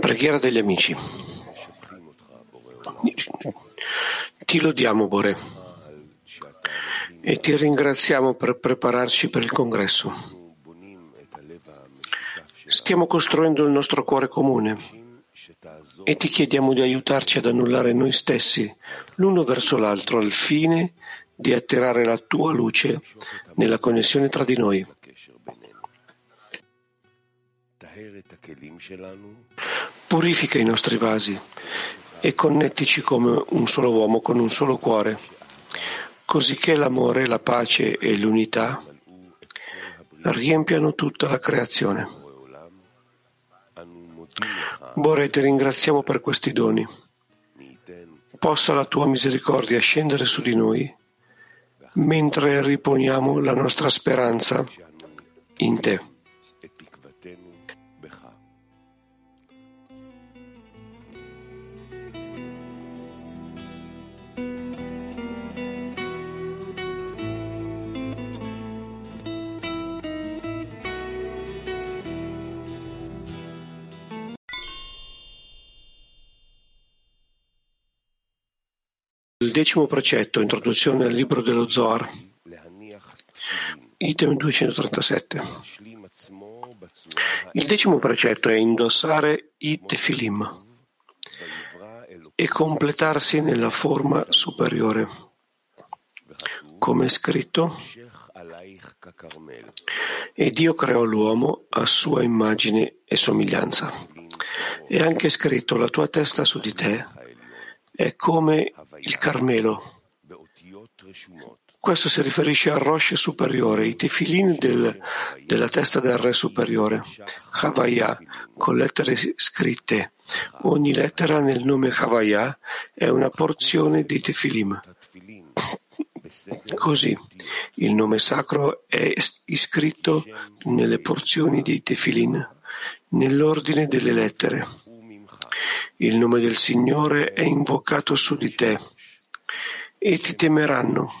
Preghiera degli amici. Ti lodiamo, Bore, e ti ringraziamo per prepararci per il congresso. Stiamo costruendo il nostro cuore comune e ti chiediamo di aiutarci ad annullare noi stessi l'uno verso l'altro al fine di attirare la tua luce nella connessione tra di noi. Purifica i nostri vasi e connettici come un solo uomo con un solo cuore, così che l'amore, la pace e l'unità riempiano tutta la creazione. Bore, ti ringraziamo per questi doni. Possa la tua misericordia scendere su di noi mentre riponiamo la nostra speranza in te. Il decimo precetto, introduzione al libro dello Zohar, item 237. Il decimo precetto è indossare i tefilim e completarsi nella forma superiore. Come è scritto, e Dio creò l'uomo a sua immagine e somiglianza. È anche scritto, la tua testa su di te è come il Carmelo. Questo si riferisce al Rosh superiore, i tefilin del, della testa del re superiore, Havaya, con lettere scritte. Ogni lettera nel nome Havaya è una porzione dei tefilim. Così, il nome sacro è iscritto nelle porzioni dei tefilin, nell'ordine delle lettere. Il nome del Signore è invocato su di te e ti temeranno.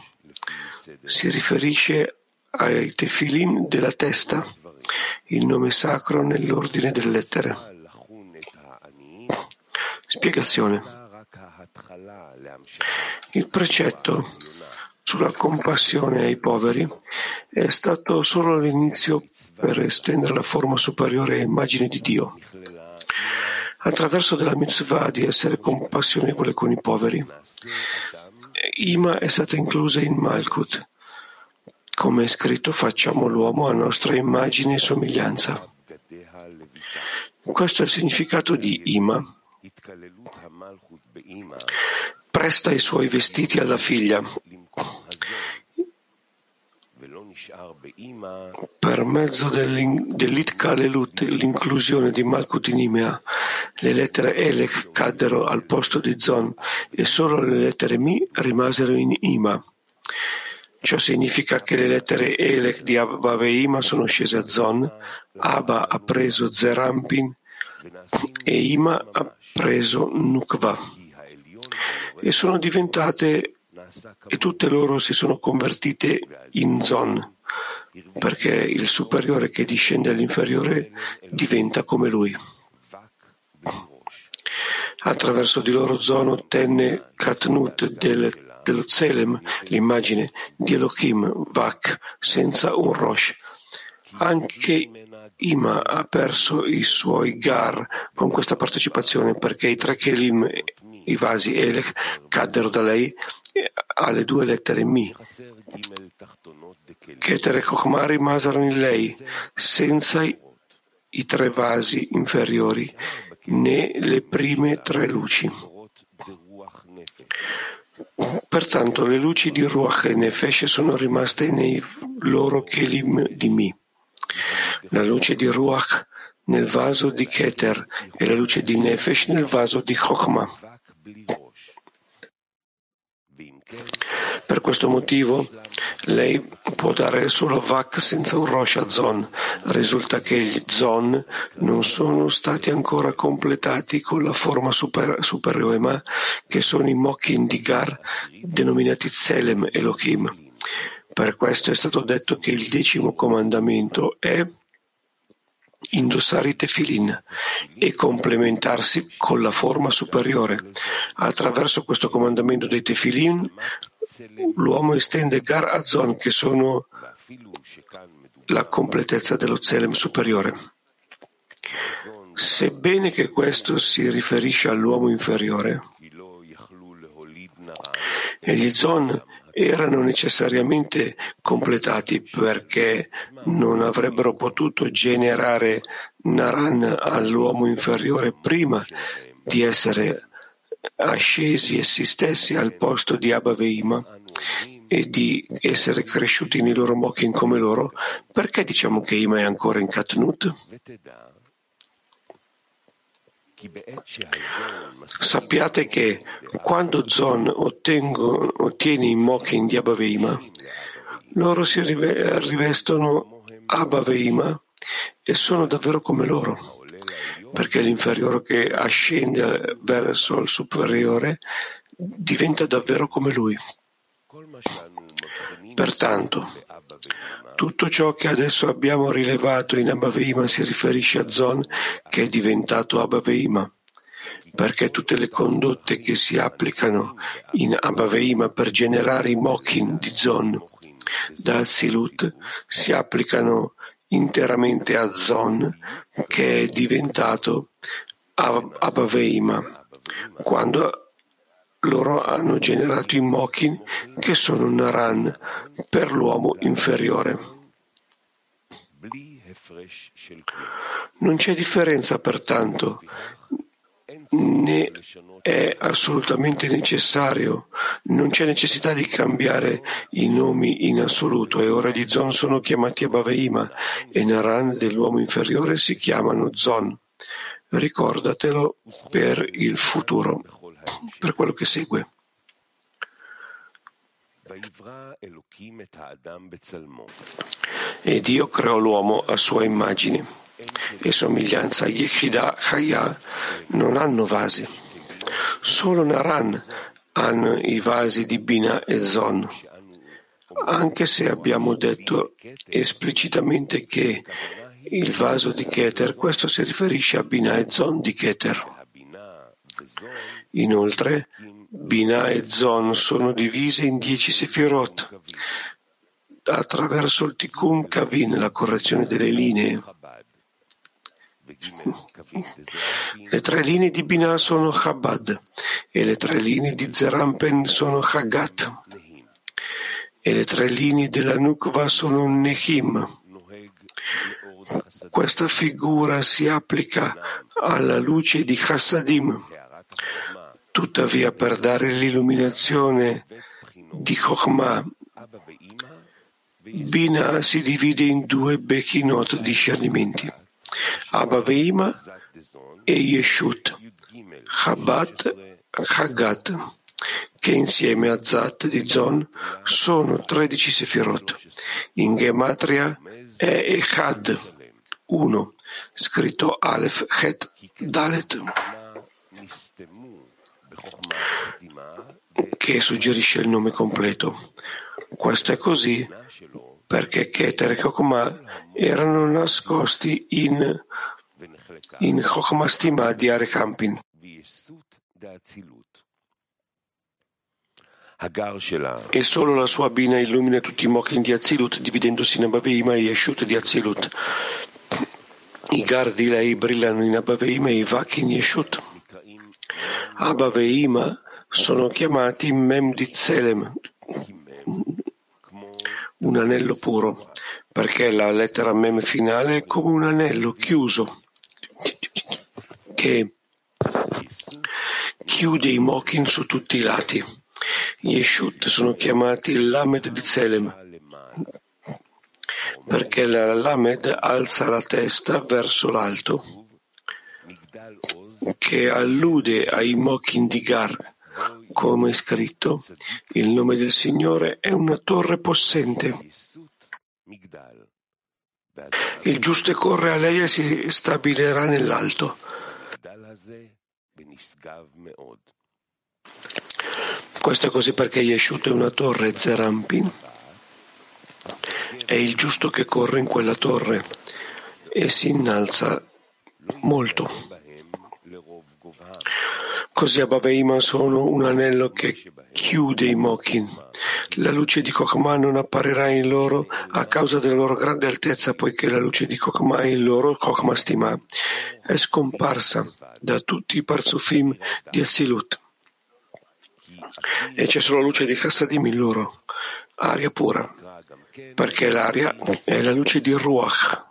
Si riferisce ai tefilin della testa, il nome sacro nell'ordine delle lettere. Spiegazione. Il precetto sulla compassione ai poveri è stato solo l'inizio per estendere la forma superiore a immagine di Dio attraverso della mitzvah di essere compassionevole con i poveri. Ima è stata inclusa in Malkut. Come è scritto, facciamo l'uomo a nostra immagine e somiglianza. Questo è il significato di Ima. Presta i suoi vestiti alla figlia per mezzo dell'Itkalelut, l'inclusione di Malkut in Imea, le lettere Elech caddero al posto di Zon e solo le lettere Mi rimasero in Ima. Ciò significa che le lettere Elech di Abba e Ima sono scese a Zon, Abba ha preso Zerampin e Ima ha preso Nukva. E sono diventate e tutte loro si sono convertite in Zon, perché il superiore che discende all'inferiore diventa come lui. Attraverso di loro Zon ottenne Katnut del, dello Zelem, l'immagine di Elohim, Vak, senza un Rosh. Anche Ima ha perso i suoi Gar con questa partecipazione perché i tre Kelim i vasi Elech caddero da lei alle due lettere Mi. Keter e Chokhmah rimasero in lei, senza i, tre vasi inferiori né le prime tre luci. Pertanto le luci di Ruach e Nefesh sono rimaste nei loro Kelim di Mi. La luce di Ruach nel vaso di Keter e la luce di Nefesh nel vaso di Chokhmah. Per questo motivo lei può dare solo Vak senza un Rosh a Zon. Risulta che gli Zon non sono stati ancora completati con la forma super, superiore, ma che sono i Mokin di Gar, denominati Tselem Elohim. Per questo è stato detto che il decimo comandamento è indossare i tefilin e complementarsi con la forma superiore. Attraverso questo comandamento dei tefilin, l'uomo estende Gar Azon, che sono la completezza dello Zelem superiore. Sebbene che questo si riferisce all'uomo inferiore, e gli Zon erano necessariamente completati perché non avrebbero potuto generare Naran all'uomo inferiore prima di essere ascesi essi stessi al posto di Abba Veima e di essere cresciuti nei loro mochin come loro, perché diciamo che Ima è ancora in Katnut? Sappiate che quando Zon ottengo, ottiene i Mokin di Abaveima, loro si rivestono Abaveima e sono davvero come loro, perché l'inferiore che ascende verso il superiore diventa davvero come lui. Pertanto, tutto ciò che adesso abbiamo rilevato in Abba si riferisce a Zon che è diventato Abba perché tutte le condotte che si applicano in Abba per generare i Mokin di Zon da Zilut si applicano interamente a Zon che è diventato Abba quando loro hanno generato i Mokin che sono Naran per l'uomo inferiore. Non c'è differenza pertanto, né è assolutamente necessario, non c'è necessità di cambiare i nomi in assoluto e ora di Zon sono chiamati Abaveima e Naran dell'uomo inferiore si chiamano Zon. Ricordatelo per il futuro per quello che segue. E Dio creò l'uomo a sua immagine e somiglianza. Yechida Chaya non hanno vasi. Solo Naran hanno i vasi di Bina e Zon. Anche se abbiamo detto esplicitamente che il vaso di Keter, questo si riferisce a Bina e Zon di Keter. Inoltre, Binah e Zon sono divise in dieci sefirot attraverso il Tikkun Kavin, la correzione delle linee. Le tre linee di Binah sono Chabad e le tre linee di Zerampen sono Hagat e le tre linee della Nukva sono Nehim. Questa figura si applica alla luce di Chassadim Tuttavia, per dare l'illuminazione di Chokhmah, Bina si divide in due Bechinot discernimenti, Abba Veima e Yeshut, Chabad Chagat, che insieme a Zat di Zon sono 13 Sefirot. In Gematria è Echad, 1, scritto Aleph Het Dalet che suggerisce il nome completo. Questo è così perché Keter e Chokmah erano nascosti in, in Chokmah Stima di Arekampin. E solo la sua bina illumina tutti i Mokin di Azilut, dividendosi in Abaveima e Yeshut di Azilut. I Gar di lei brillano in Abaveima e i Vak in Yeshut. Abba e Ima sono chiamati Mem di Zelem, un anello puro, perché la lettera Mem finale è come un anello chiuso che chiude i Mokin su tutti i lati. Gli Yeshut sono chiamati Lamed di Zelem, perché la Lamed alza la testa verso l'alto che allude ai Mokin di Gar, come è scritto, il nome del Signore è una torre possente. Il giusto corre a lei e si stabilirà nell'alto. Questo è così perché Yeshut è una torre Zerampin. È il giusto che corre in quella torre e si innalza molto. Così Abaveima sono un anello che chiude i Mokin. La luce di Kokma non apparirà in loro a causa della loro grande altezza, poiché la luce di Kokma in loro, Kokma Stima, è scomparsa da tutti i parzufim di Azilut. E c'è solo luce di Chassadim in loro, aria pura, perché l'aria è la luce di Ruach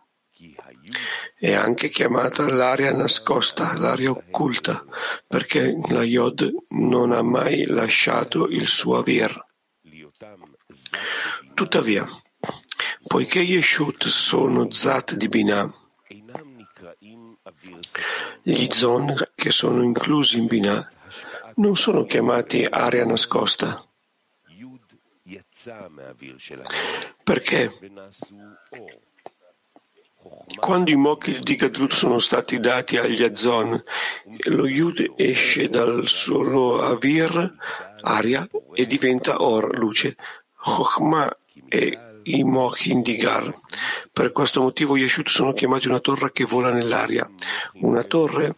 è anche chiamata l'aria nascosta, l'aria occulta, perché la Yod non ha mai lasciato il suo avir. Tuttavia, poiché Yeshut sono Zat di Binah, gli Zon che sono inclusi in Binah non sono chiamati aria nascosta. Perché quando i mochi di Gadlut sono stati dati agli Azon, lo Yud esce dal suo Avir, aria, e diventa Or, luce, Chokhmah e i mochi di Gar. Per questo motivo Yeshut sono chiamati una torre che vola nell'aria. Una torre,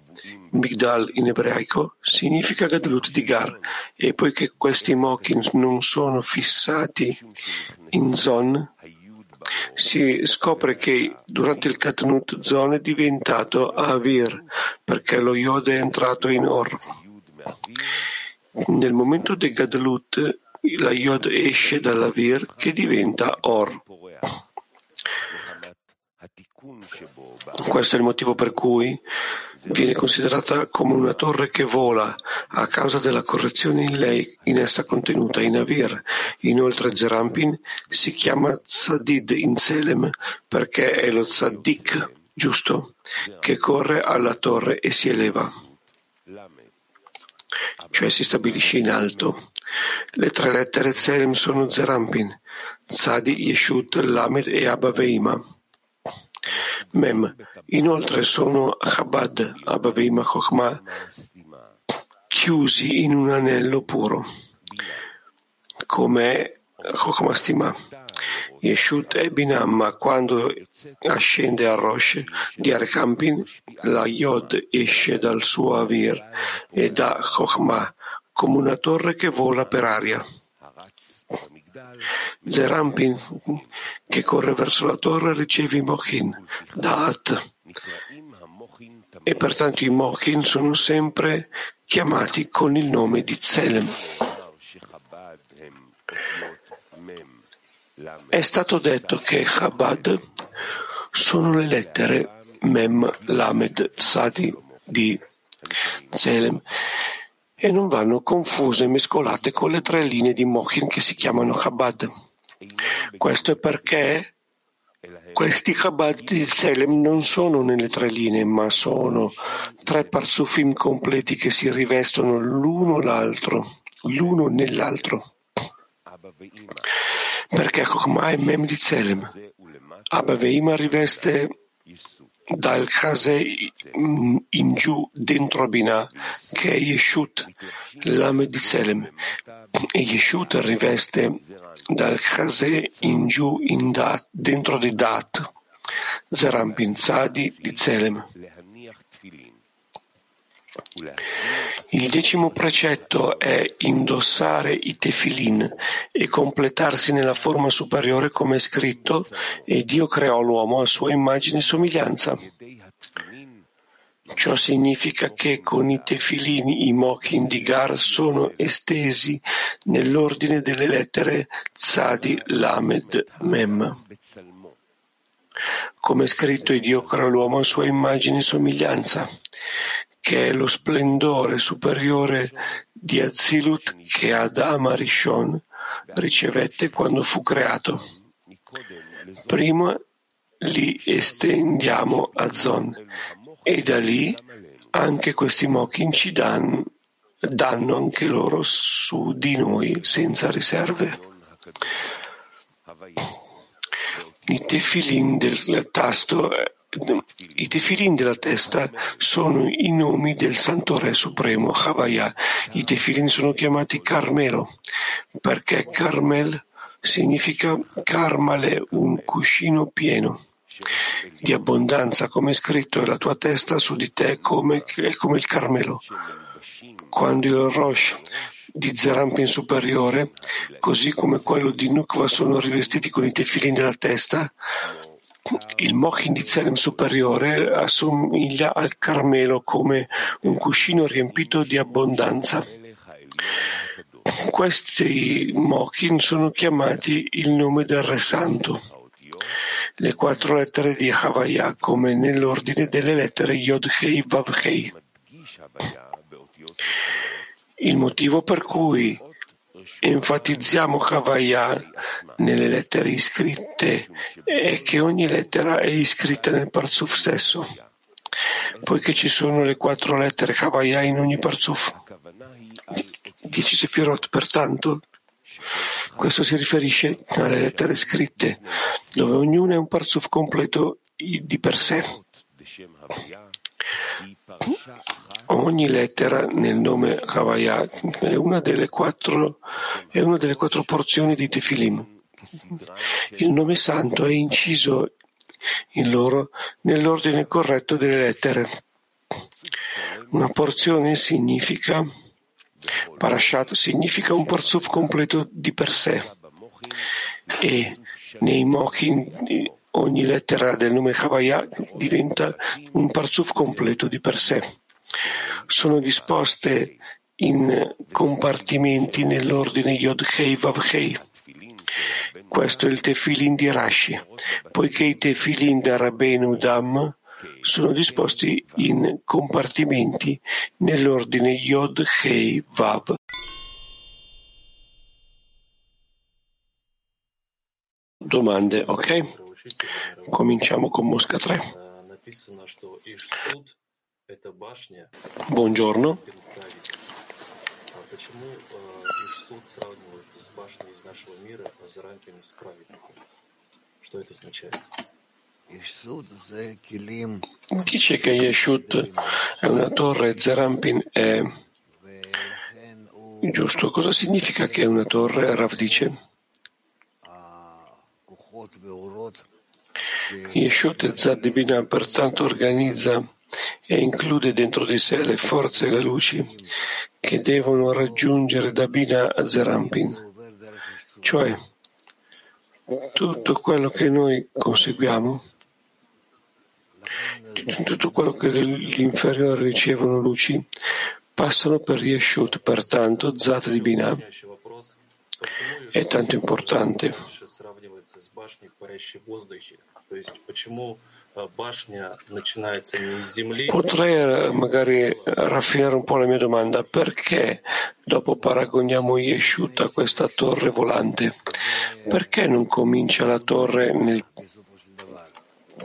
Migdal in ebraico, significa Gadlut di Gar, e poiché questi mochi non sono fissati in Zon, si scopre che durante il Katnut Zon è diventato Avir, perché lo Yod è entrato in Or. Nel momento del Gadlut, la Yod esce dall'Avir che diventa Or. Questo è il motivo per cui viene considerata come una torre che vola a causa della correzione in lei in essa contenuta in Avir. Inoltre Zerampin si chiama Tzadid in Selem perché è lo Tzaddik giusto che corre alla torre e si eleva, cioè si stabilisce in alto. Le tre lettere Zelem sono Zerampin, Tzadi, Yeshut, Lamed e Abba Veima. Mem. Inoltre sono Chabad, Abavim Chokhmah, chiusi in un anello puro, come Chokhmah Stima. Yeshut e Binam, ma quando ascende a Rosh di Arekampin, la Yod esce dal suo Avir e da Chokhmah come una torre che vola per aria. Zerampin, che corre verso la torre, riceve Mochin, Da'at. E pertanto i Mochin sono sempre chiamati con il nome di Zelem. È stato detto che Chabad sono le lettere Mem, Lamed, Sadi di Zelem e non vanno confuse e mescolate con le tre linee di Mochin che si chiamano Chabad. Questo è perché questi Chabad di Zelem non sono nelle tre linee, ma sono tre parzufim completi che si rivestono l'uno l'altro, l'uno nell'altro. Perché Chokmah è Mem di Zelem. Abba Veima riveste dal Chase in giù dentro Binah, che è Yeshut, l'ame di Selem, e Yeshut riveste dal Chase in giù in dat, dentro di Dat, Zerampin Zadi di Zelem. Il decimo precetto è indossare i tefilin e completarsi nella forma superiore come è scritto e Dio creò l'uomo a sua immagine e somiglianza. Ciò significa che con i tefilini i mochin di Gar sono estesi nell'ordine delle lettere Tzadi, Lamed, Mem. Come è scritto, Dio creò l'uomo a sua immagine e somiglianza che è lo splendore superiore di Azilut che Adam Arishon ricevette quando fu creato. Prima li estendiamo a Zon e da lì anche questi Mokin ci danno, danno anche loro su di noi senza riserve. I tefilin del tasto i tefilin della testa sono i nomi del Santo Re Supremo, Havaya. I tefilin sono chiamati Carmelo, perché Carmel significa Carmale, un cuscino pieno. di abbondanza, come è scritto, e la tua testa su di te come, è come il Carmelo. Quando il Rosh di Zerampin superiore, così come quello di Nukva sono rivestiti con i tefilin della testa, il Mochin di Zelem superiore assomiglia al Carmelo come un cuscino riempito di abbondanza. Questi Mochin sono chiamati il nome del Re Santo. Le quattro lettere di Havaya come nell'ordine delle lettere Yod Hei Vav Hei. Il motivo per cui enfatizziamo Havaya nelle lettere iscritte è che ogni lettera è iscritta nel Parzuf stesso, poiché ci sono le quattro lettere Havaya in ogni Parzuf. Dieci Sefirot, pertanto, questo si riferisce alle lettere scritte, dove ognuna è un Parzuf completo di per sé. Ogni lettera nel nome Havaya è una delle quattro, è una delle quattro porzioni di Tefilim. Il nome santo è inciso in loro nell'ordine corretto delle lettere. Una porzione significa Parashat significa un parzuf completo di per sé e nei Mochin ogni lettera del nome Havaya diventa un parzuf completo di per sé sono disposte in compartimenti nell'ordine Yod Hei Vav Hei. Questo è il tefilin di Rashi, poiché i tefilin da Rabbeinu Dam sono disposti in compartimenti nell'ordine Yod Hei Vav. Domande, ok? Cominciamo con Mosca 3. Buongiorno. Dice che Yeshut è una torre, Zerampin è giusto. Cosa significa che è una torre? Rav dice. Yeshut e Zadibina pertanto organizza e include dentro di sé le forze e le luci che devono raggiungere da Bina a Zerampin, cioè tutto quello che noi conseguiamo, tutto quello che gli inferiori ricevono luci, passano per Yeshut, pertanto Zat di Bina. È tanto importante. Potrei eh, magari raffinare un po' la mia domanda. Perché dopo paragoniamo Yeshut a questa torre volante? Perché non comincia la torre nel...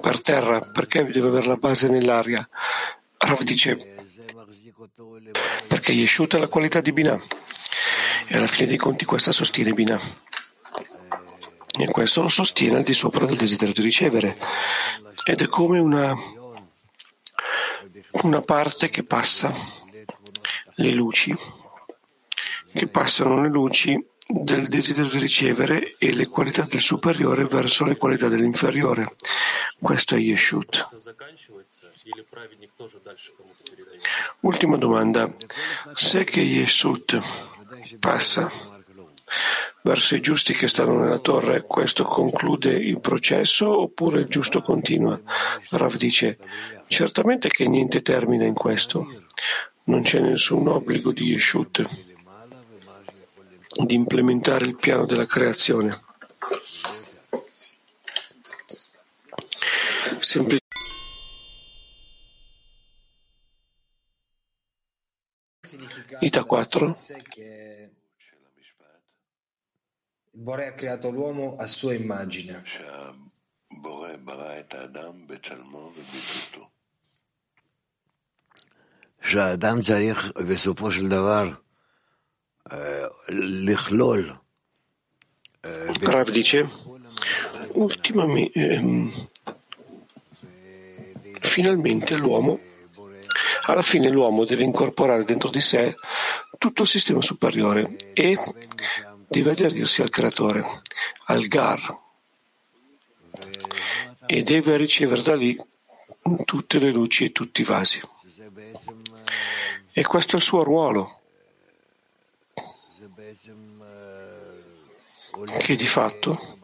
per terra? Perché deve avere la base nell'aria? Rav dice perché Yeshut è la qualità di Binah e alla fine dei conti questa sostiene Binah. E questo lo sostiene al di sopra del desiderio di ricevere. Ed è come una, una parte che passa le luci, che passano le luci del desiderio di ricevere e le qualità del superiore verso le qualità dell'inferiore. Questo è Yeshut. Ultima domanda. Se che Yeshut passa verso i giusti che stanno nella torre, questo conclude il processo oppure il giusto continua? Rav dice, certamente che niente termina in questo. Non c'è nessun obbligo di Yeshut di implementare il piano della creazione. Semplicemente Ita 4 il Bore ha creato l'uomo a sua immagine. שהאדם צריך בסופו של דבר לכלול. Rav dice, ultimamente, ehm, finalmente l'uomo, alla fine l'uomo deve incorporare dentro di sé tutto il sistema superiore e deve aderirsi al creatore, al Gar, e deve ricevere da lì tutte le luci e tutti i vasi. E questo è il suo ruolo, che di fatto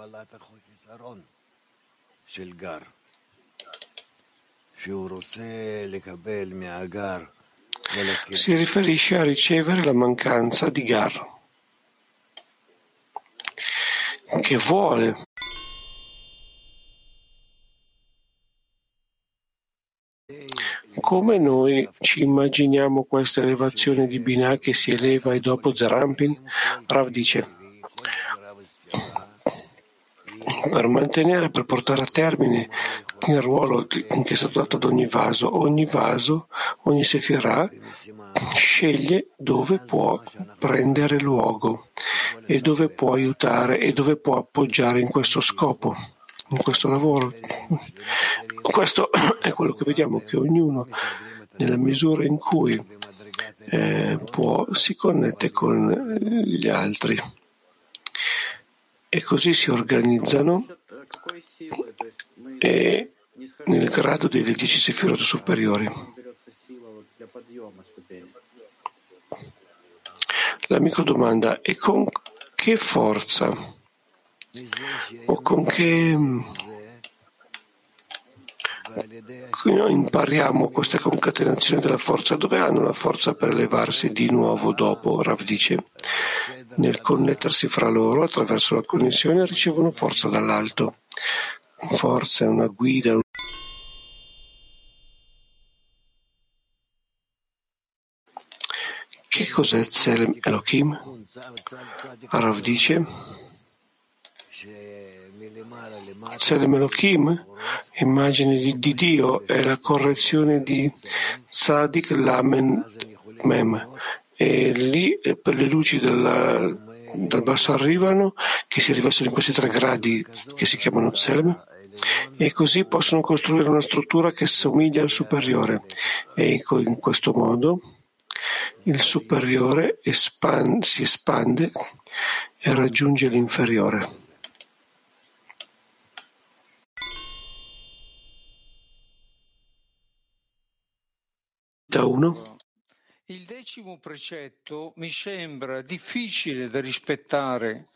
si riferisce a ricevere la mancanza di Gar, che vuole Come noi ci immaginiamo questa elevazione di Binah che si eleva e dopo Zerampin? Rav dice, per mantenere, per portare a termine il ruolo che è stato dato ad ogni vaso, ogni vaso, ogni sefirah sceglie dove può prendere luogo e dove può aiutare e dove può appoggiare in questo scopo in questo lavoro. Questo è quello che vediamo, che ognuno nella misura in cui eh, può si connette con gli altri e così si organizzano e nel grado delle dieci sefirot superiori. L'amico domanda, e con che forza o con che noi impariamo questa concatenazione della forza, dove hanno la forza per elevarsi di nuovo dopo, Rav dice, nel connettersi fra loro attraverso la connessione ricevono forza dall'alto. Forza è una guida. Cos'è Tselem Elohim? Rav dice Tselem Elohim, immagine di, di, Dio, è la correzione di Tzadik Lamen Mem. E lì eh, per le luci della, dal basso arrivano, che si rivestono in questi tre gradi che si chiamano Tselem, e così possono costruire una struttura che somiglia al superiore. E in questo modo il superiore espand, si espande e raggiunge l'inferiore. Da uno. Il decimo precetto mi sembra difficile da rispettare.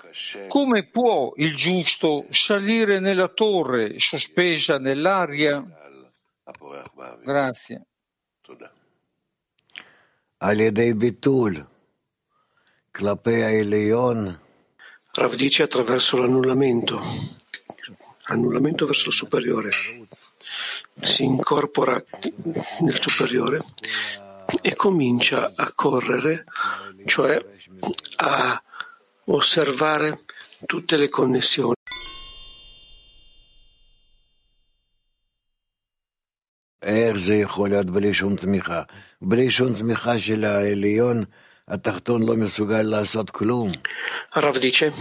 Come può il giusto salire nella torre sospesa nell'aria? Grazie. Rav dice attraverso l'annullamento, annullamento verso il superiore. Si incorpora nel superiore e comincia a correre, cioè a osservare tutte le connessioni. איך זה יכול להיות בלי שום תמיכה? בלי שום תמיכה של העליון, התחתון לא מסוגל לעשות כלום. הרב dice,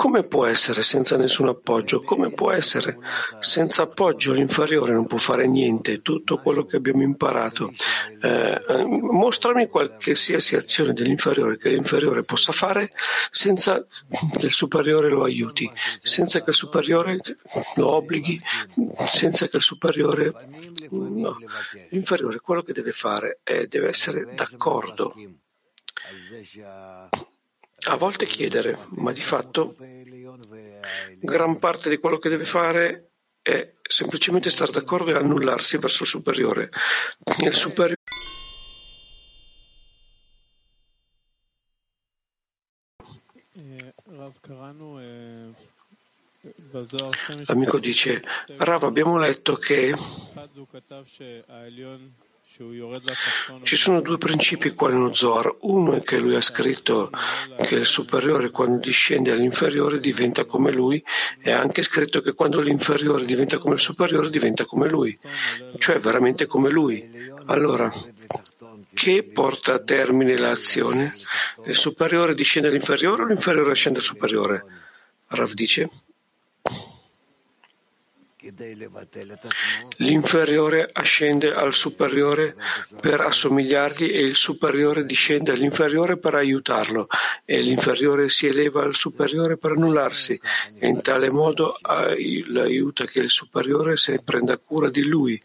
come può essere senza nessun appoggio? Come può essere senza appoggio l'inferiore non può fare niente, tutto quello che abbiamo imparato. Eh, mostrami qualsiasi azione dell'inferiore che l'inferiore possa fare senza che il superiore lo aiuti, senza che il superiore lo obblighi, senza che il superiore... No, l'inferiore quello che deve fare è deve essere d'accordo a volte chiedere, ma di fatto gran parte di quello che deve fare è semplicemente stare d'accordo e annullarsi verso il superiore. Il superiore L'amico dice, Rav, abbiamo letto che ci sono due principi qua nello Zohar. Uno è che lui ha scritto che il superiore quando discende all'inferiore diventa come lui e ha anche scritto che quando l'inferiore diventa come il superiore diventa come lui, cioè veramente come lui. Allora, che porta a termine l'azione? Il superiore discende all'inferiore o l'inferiore scende al superiore? Rav dice L'inferiore ascende al superiore per assomigliargli e il superiore discende all'inferiore per aiutarlo e l'inferiore si eleva al superiore per annullarsi e in tale modo aiuta che il superiore si prenda cura di lui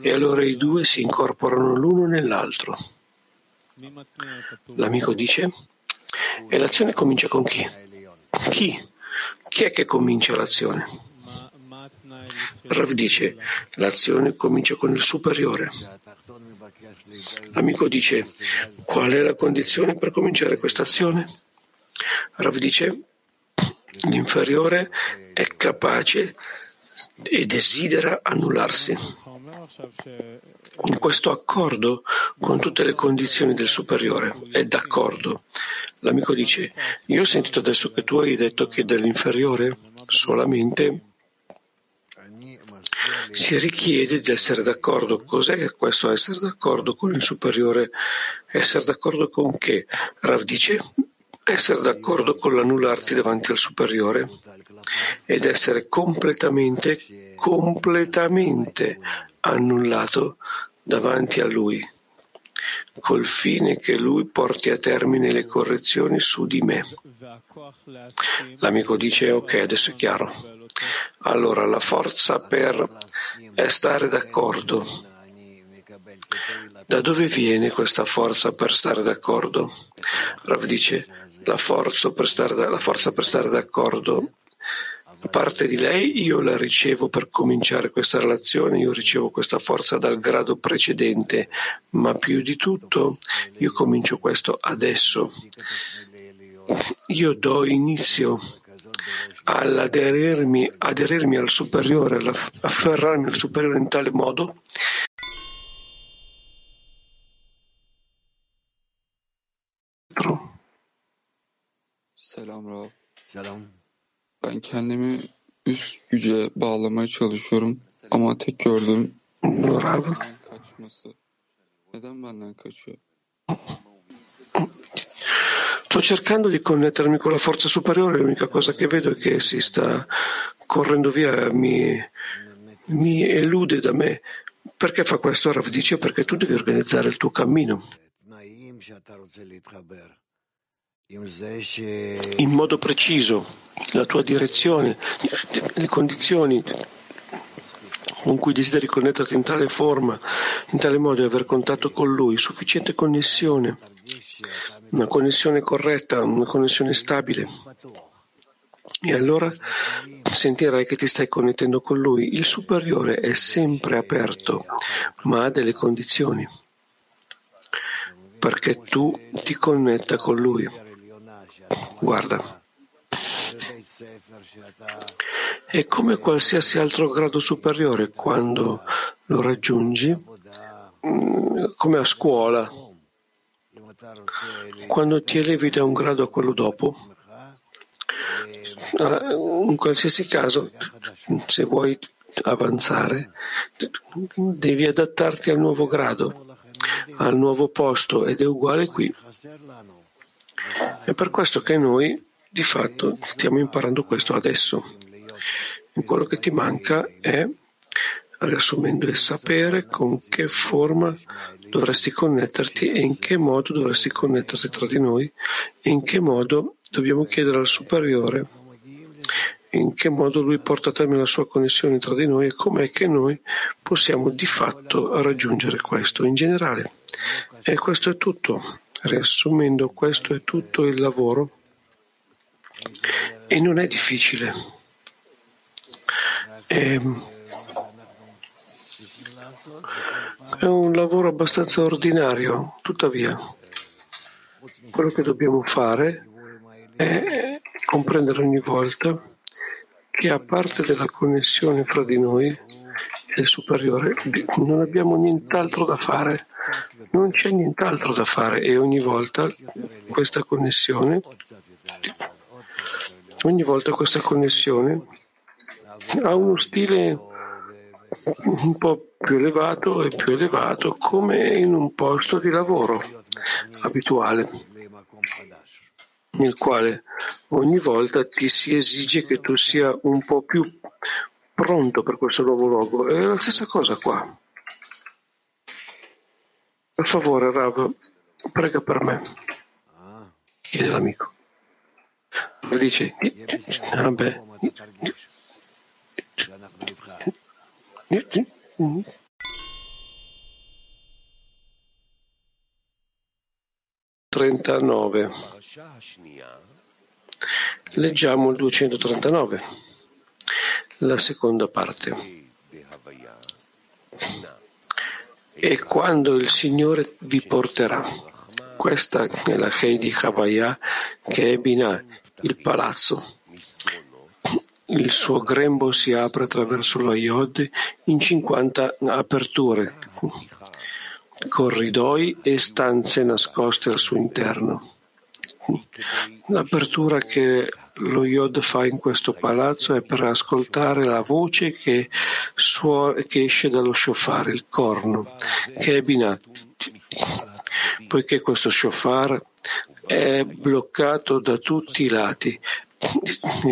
e allora i due si incorporano l'uno nell'altro. L'amico dice e l'azione comincia con chi? Chi? Chi è che comincia l'azione? Rav dice, l'azione comincia con il superiore. L'amico dice, qual è la condizione per cominciare questa azione? Rav dice, l'inferiore è capace e desidera annullarsi. Questo accordo con tutte le condizioni del superiore è d'accordo. L'amico dice, io ho sentito adesso che tu hai detto che dell'inferiore solamente si richiede di essere d'accordo. Cos'è questo essere d'accordo con il superiore? Essere d'accordo con che? Rav dice essere d'accordo con l'annullarti davanti al superiore ed essere completamente, completamente annullato davanti a lui, col fine che lui porti a termine le correzioni su di me. L'amico dice ok, adesso è chiaro. Allora la forza per stare d'accordo. Da dove viene questa forza per stare d'accordo? Rav dice la forza per stare, la forza per stare d'accordo da parte di lei io la ricevo per cominciare questa relazione, io ricevo questa forza dal grado precedente, ma più di tutto io comincio questo adesso. Io do inizio all'aderirmi aderirmi al superiore, all'afferrarmi al superiore in tale modo Selam Rab. Selam. Ben kendimi üst güce bağlamaya çalışıyorum ama tek gördüğüm kaçması. Neden benden kaçıyor? Sto cercando di connettermi con la forza superiore, l'unica cosa che vedo è che si sta correndo via, mi, mi elude da me. Perché fa questo Rav dice? Perché tu devi organizzare il tuo cammino in modo preciso, la tua direzione, le condizioni con cui desideri connetterti in tale forma, in tale modo di aver contatto con Lui, sufficiente connessione, una connessione corretta, una connessione stabile. E allora sentirai che ti stai connettendo con Lui. Il superiore è sempre aperto, ma ha delle condizioni perché tu ti connetta con Lui. Guarda, è come qualsiasi altro grado superiore quando lo raggiungi, mm, come a scuola. Quando ti elevi da un grado a quello dopo, eh, in qualsiasi caso, se vuoi avanzare, devi adattarti al nuovo grado, al nuovo posto ed è uguale qui. È per questo che noi di fatto stiamo imparando questo adesso. Quello che ti manca è, riassumendo, il sapere con che forma dovresti connetterti e in che modo dovresti connetterti tra di noi e in che modo dobbiamo chiedere al superiore in che modo lui porta a termine la sua connessione tra di noi e com'è che noi possiamo di fatto raggiungere questo in generale. E questo è tutto. Riassumendo, questo è tutto il lavoro e non è difficile. È, è un lavoro abbastanza ordinario, tuttavia quello che dobbiamo fare è comprendere ogni volta che a parte della connessione fra di noi e il superiore. Non abbiamo nient'altro da fare. Non c'è nient'altro da fare e ogni volta questa connessione, ogni volta questa connessione ha uno stile un po' più elevato e più elevato come in un posto di lavoro abituale nel quale ogni volta ti si esige che tu sia un po' più pronto per questo nuovo luogo. È la stessa cosa qua. Per favore, Rav, prega per me. Chiede l'amico. Dice, vabbè. 39. Leggiamo il 239, la seconda parte. E quando il Signore vi porterà, questa è la Hei di Havaya che è Binah, il palazzo. Il suo grembo si apre attraverso la Yod in 50 aperture corridoi e stanze nascoste al suo interno. L'apertura che lo Yod fa in questo palazzo è per ascoltare la voce che, suona, che esce dallo shofar, il corno, che è Binat. Poiché questo shofar è bloccato da tutti i lati,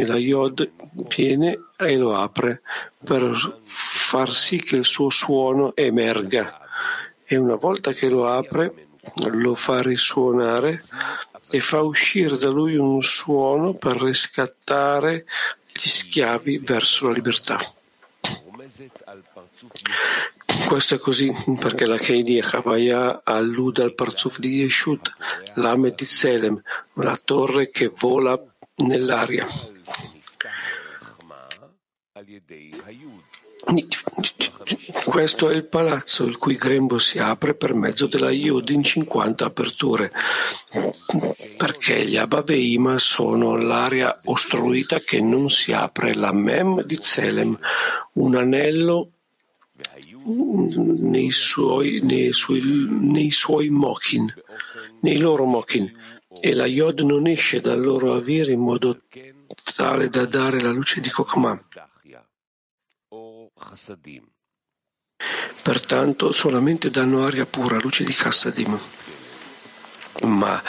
la Yod viene e lo apre per far sì che il suo suono emerga e una volta che lo apre lo fa risuonare e fa uscire da lui un suono per riscattare gli schiavi verso la libertà. Questo è così perché la Keidi Chavaya allude al Parzuf di Yeshut, l'Ame di Zelem, la torre che vola nell'aria. Questo è il palazzo il cui grembo si apre per mezzo della Yud in 50 aperture, perché gli Abaveima sono l'area ostruita che non si apre, la Mem di Zelem, un anello nei suoi, nei suoi, nei suoi mochin, nei loro mochin, e la Yod non esce dal loro avere in modo tale da dare la luce di Kokmah. Pertanto solamente danno aria pura, luce di Chassadim. Ma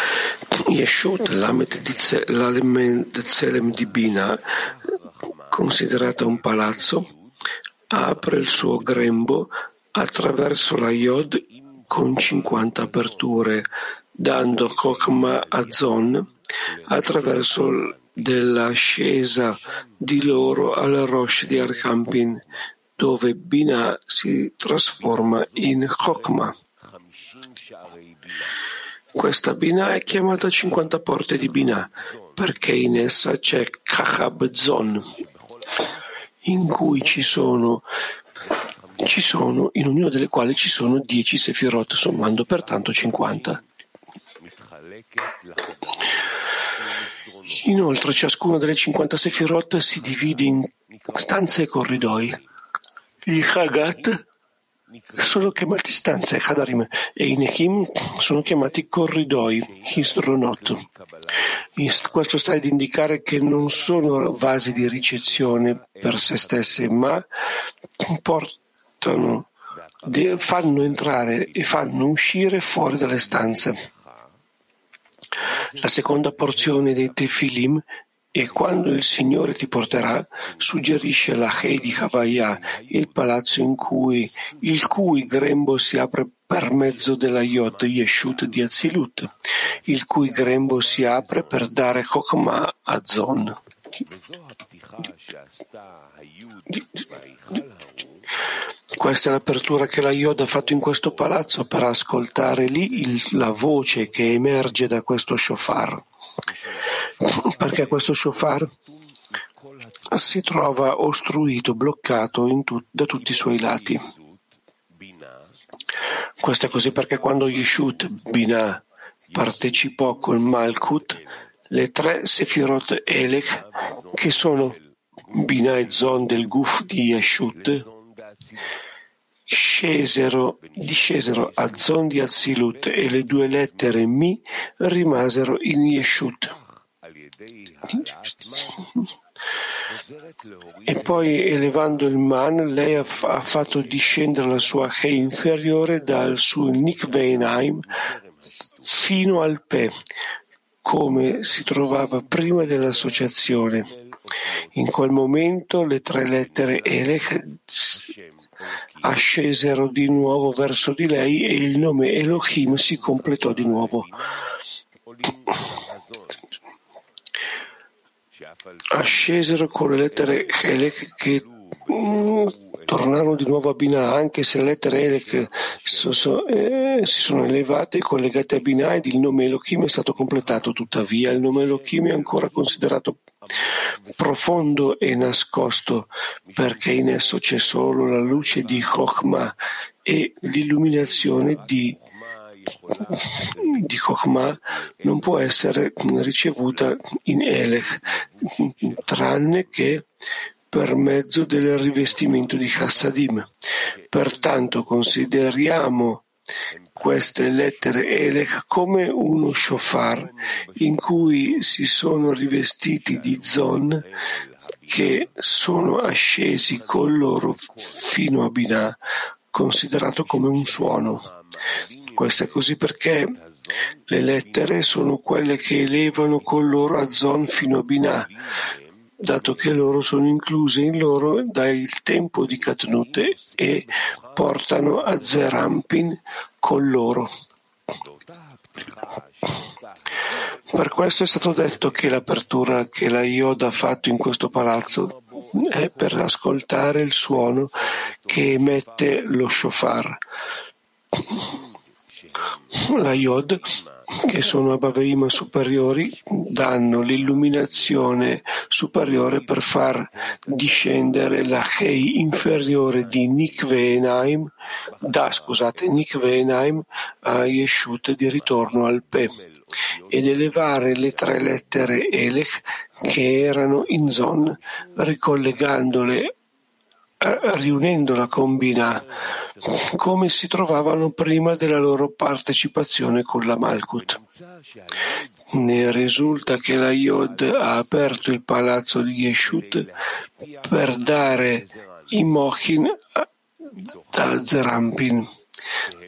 Yeshut, l'Alemet Zelem di Bina, considerata un palazzo, apre il suo grembo attraverso la Yod con 50 aperture, dando Kokma a Zon attraverso dell'ascesa di loro al Rosh di Arkampin, dove Binah si trasforma in Chokmah. Questa Binah è chiamata 50 porte di Binah perché in essa c'è Kachab Zon, in cui ci sono, ci sono, in ognuna delle quali ci sono 10 Sefirot, sommando pertanto 50. Inoltre ciascuna delle 50 Sefirot si divide in stanze e corridoi. Gli Chagat sono chiamati stanze, Hadarim, e i Nechim sono chiamati corridoi, Histronot. Questo sta ad indicare che non sono vasi di ricezione per se stesse, ma portano, fanno entrare e fanno uscire fuori dalle stanze. La seconda porzione dei Tefilim e quando il Signore ti porterà, suggerisce la Hei di Havaya, il palazzo cui, il cui grembo si apre per mezzo della Yod Yeshut di Azilut, il cui grembo si apre per dare Chokmah a Zon. Questa è l'apertura che la Yod ha fatto in questo palazzo per ascoltare lì il, la voce che emerge da questo shofar perché questo shofar si trova ostruito, bloccato tu, da tutti i suoi lati. Questo è così perché quando Yeshut Binah partecipò col Malkut, le tre Sefirot Elech, che sono Binah e Zon del Guf di Yeshut, scesero, discesero a Zon di Azilut e le due lettere Mi rimasero in Yeshut. E poi elevando il man, lei ha, ha fatto discendere la sua He inferiore dal suo Nikveinheim fino al Pe, come si trovava prima dell'associazione. In quel momento le tre lettere Elech ascesero di nuovo verso di lei e il nome Elohim si completò di nuovo. Ascesero con le lettere Elech che mm, tornarono di nuovo a Binah, anche se le lettere Elech so, so, eh, si sono elevate e collegate a Binah ed il nome Elohim è stato completato. Tuttavia, il nome Elohim è ancora considerato profondo e nascosto, perché in esso c'è solo la luce di Chokhmah e l'illuminazione di di Chokhmah non può essere ricevuta in Elech, tranne che per mezzo del rivestimento di Chassadim. Pertanto consideriamo queste lettere Elech come uno shofar in cui si sono rivestiti di zon che sono ascesi con loro fino a Binah, considerato come un suono. Questo è così perché le lettere sono quelle che elevano con loro a zon fino a Binah, dato che loro sono incluse in loro dal tempo di Katnut e portano a Zerampin con loro. Per questo è stato detto che l'apertura che la Yoda ha fatto in questo palazzo è per ascoltare il suono che emette lo shofar. La Yod che sono a Baveima superiori, danno l'illuminazione superiore per far discendere la Hei inferiore di Nikveenaim, da scusate, Nikveenaim a Yeshut di ritorno al Pe ed elevare le tre lettere Elech che erano in Zon, ricollegandole riunendola con Binah, come si trovavano prima della loro partecipazione con la Malkut. Ne risulta che la Yod ha aperto il palazzo di Yeshut per dare i Mochin da Zerampin,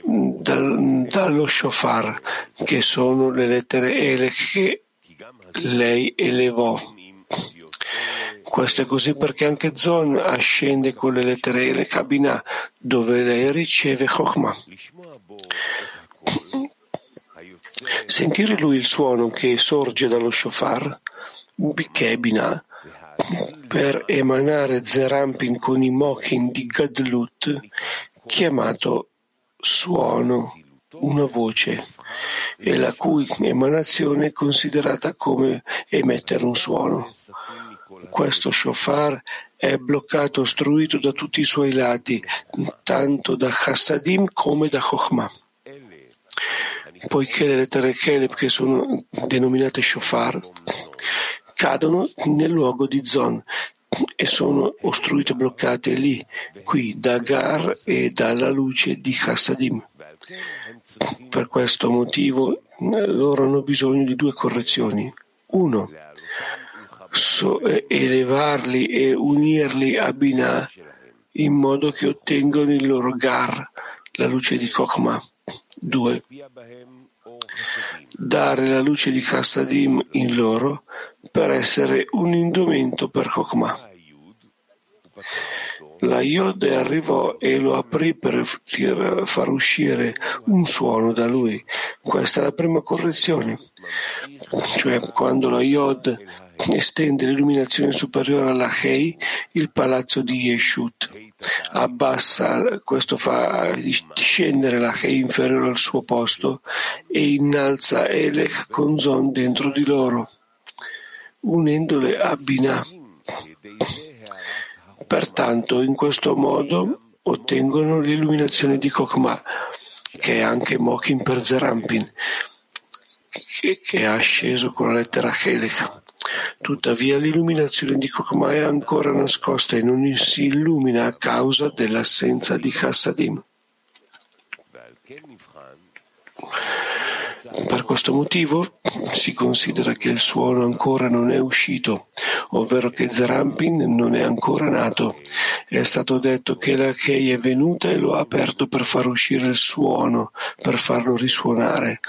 dal, dallo Shofar, che sono le lettere Ele che lei elevò. Questo è così perché anche Zon ascende con le lettere le cabina dove lei riceve Chokhmah. Sentire lui il suono che sorge dallo shofar, Binah, per emanare Zerampin con i mochin di Gadlut, chiamato suono, una voce, e la cui emanazione è considerata come emettere un suono. Questo shofar è bloccato, ostruito da tutti i suoi lati, tanto da Chassadim come da Chokhmah. Poiché le lettere Keleb, che sono denominate shofar, cadono nel luogo di Zon e sono ostruite, bloccate lì, qui, da Gar e dalla luce di Chassadim. Per questo motivo loro hanno bisogno di due correzioni. Uno, so, elevarli e unirli a Binah in modo che ottengano il loro Gar, la luce di Kokma. 2. Dare la luce di Chassadim in loro per essere un indumento per Kokma. La Yod arrivò e lo aprì per far uscire un suono da lui. Questa è la prima correzione. Cioè, quando la Yod estende l'illuminazione superiore alla Hei, il palazzo di Yeshut. Abbassa, questo fa discendere la Hei inferiore al suo posto e innalza Elech con Zon dentro di loro, unendole a Binah. Pertanto, in questo modo ottengono l'illuminazione di Kokma, che è anche Mokin per Zerampin, che, che è asceso con la lettera Helech. Tuttavia l'illuminazione di Kokma è ancora nascosta e non si illumina a causa dell'assenza di Chassadim. Per questo motivo si considera che il suono ancora non è uscito, ovvero che Zerampin non è ancora nato. È stato detto che la Kei è venuta e lo ha aperto per far uscire il suono, per farlo risuonare.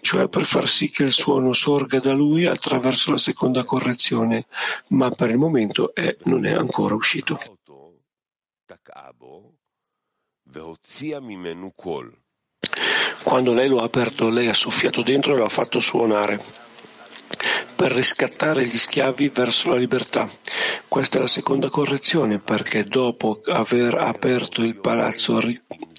cioè per far sì che il suono sorga da lui attraverso la seconda correzione, ma per il momento è, non è ancora uscito. Quando lei lo ha aperto, lei ha soffiato dentro e lo ha fatto suonare per riscattare gli schiavi verso la libertà. Questa è la seconda correzione perché dopo aver aperto il palazzo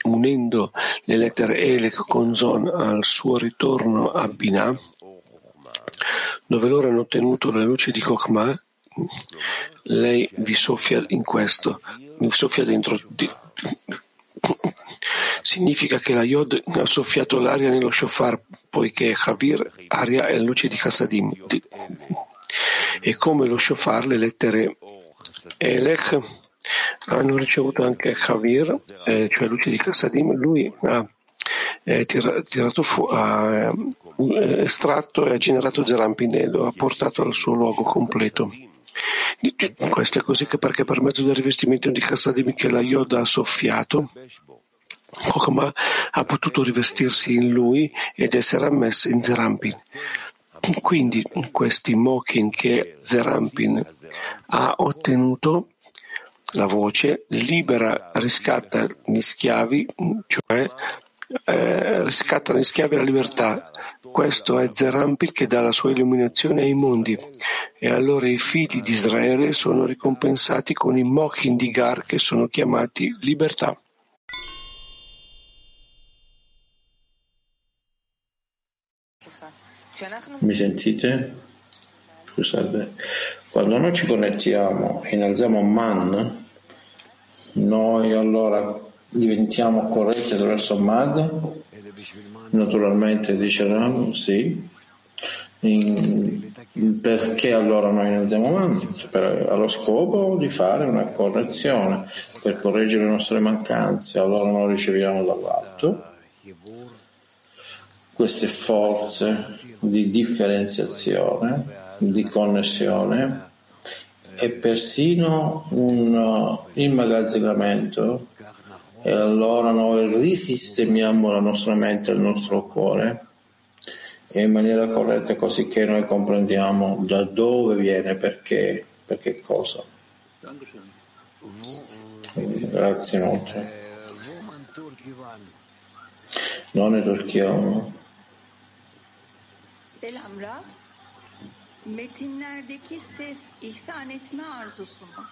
unendo le lettere Elec con Zon al suo ritorno a Binah, dove loro hanno ottenuto la luce di Chokhmah, lei vi soffia in questo, vi soffia dentro. Significa che la Yod ha soffiato l'aria nello shofar, poiché Havir, aria è luce di Hasadim. E come lo shofar, le lettere Elech hanno ricevuto anche Havir, eh, cioè luce di Hasadim, lui ha eh, tirato fu- ha eh, estratto e ha generato Zerampin e lo ha portato al suo luogo completo. Questo è così perché per mezzo del rivestimento di Hasadim che la Yoda ha soffiato, Chokmah ha potuto rivestirsi in lui ed essere ammessa in Zerampin. Quindi questi mokin che Zerampin ha ottenuto, la voce libera, riscatta gli schiavi, cioè eh, riscatta gli schiavi alla libertà. Questo è Zerampil che dà la sua illuminazione ai mondi. E allora i figli di Israele sono ricompensati con i mokin di Gar che sono chiamati libertà. Mi sentite? Scusate. Quando noi ci connettiamo e innalziamo man, noi allora diventiamo corretti attraverso Mad? Naturalmente dice Ram, sì. In, perché allora noi innalziamo Man? Cioè per, allo scopo di fare una correzione, per correggere le nostre mancanze, allora noi riceviamo dall'alto queste forze di differenziazione, di connessione e persino un uh, immagazzinamento e allora noi risistemiamo la nostra mente e il nostro cuore in maniera corretta così che noi comprendiamo da dove viene, perché, per che cosa. Grazie inoltre. Non è Turchia. Selam Rab. Metinlerdeki ses ihsan etme arzusu mu?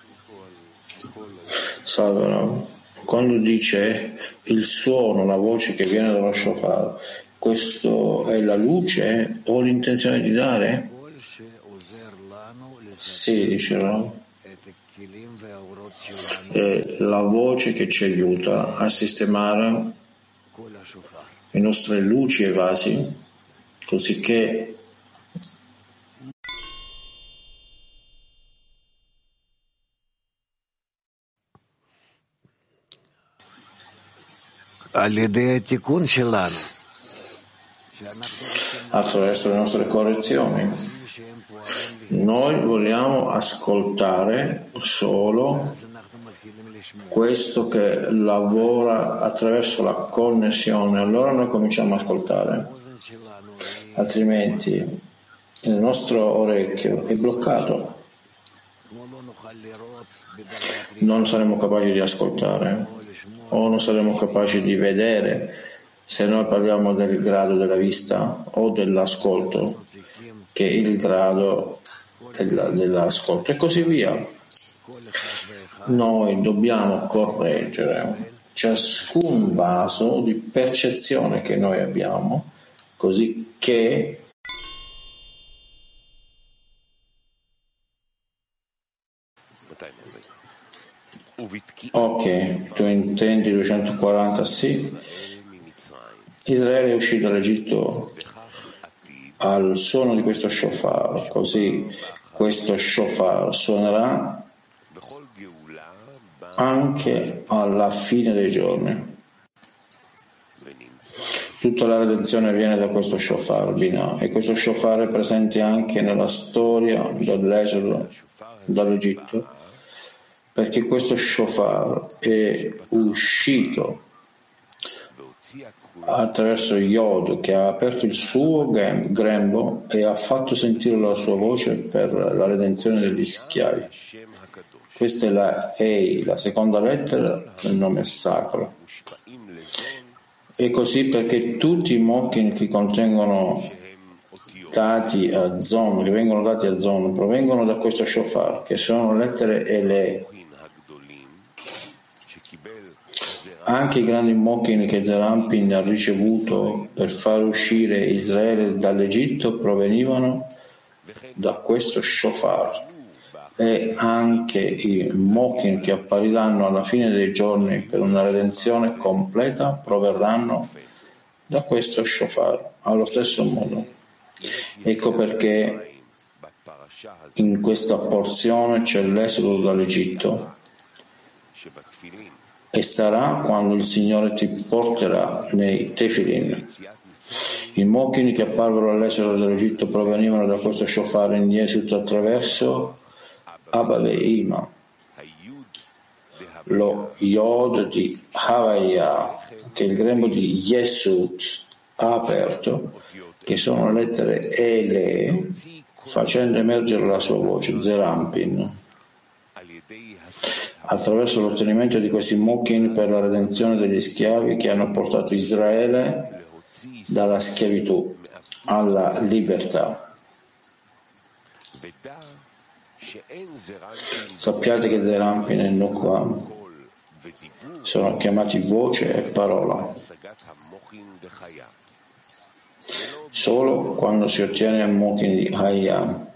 Salve Rab. Quando dice il suono, la voce che viene dallo shofar, questo è la luce o l'intenzione di dare? Sì, dice Rab. È la voce che ci aiuta a sistemare le nostre luci e vasi cosicché attraverso le nostre correzioni. Noi vogliamo ascoltare solo questo che lavora attraverso la connessione, allora noi cominciamo ad ascoltare altrimenti il nostro orecchio è bloccato. Non saremo capaci di ascoltare o non saremo capaci di vedere se noi parliamo del grado della vista o dell'ascolto, che è il grado della, dell'ascolto e così via. Noi dobbiamo correggere ciascun vaso di percezione che noi abbiamo così che Ok, tu intendi 240, sì. Israele è uscito dall'Egitto al suono di questo shofar, così questo shofar suonerà anche alla fine dei giorni. Tutta la redenzione viene da questo shofar Binah e questo shofar è presente anche nella storia dell'esodo dall'Egitto perché questo shofar è uscito attraverso Yod che ha aperto il suo grembo e ha fatto sentire la sua voce per la redenzione degli schiavi. Questa è la Ei, la seconda lettera del nome sacro. E così perché tutti i mochin che contengono dati a Zon, che vengono dati a Zon, provengono da questo shofar, che sono lettere Ele. Anche i grandi mochin che Zerampin ha ricevuto per far uscire Israele dall'Egitto provenivano da questo shofar e anche i mochin che appariranno alla fine dei giorni per una redenzione completa proverranno da questo shofar allo stesso modo. Ecco perché in questa porzione c'è l'esodo dall'Egitto e sarà quando il Signore ti porterà nei tefilin. I mochin che apparvero all'esodo dall'Egitto provenivano da questo shofar in Yesut attraverso Abba Ve'ima, lo Yod di Havaya, che il grembo di Yesut ha aperto, che sono lettere Ele, facendo emergere la sua voce, Zerampin. Attraverso l'ottenimento di questi mochin per la redenzione degli schiavi che hanno portato Israele dalla schiavitù alla libertà. Sappiate che Zerampin e Nukwam sono chiamati voce e parola. Solo quando si ottiene il Mokin di Hayam,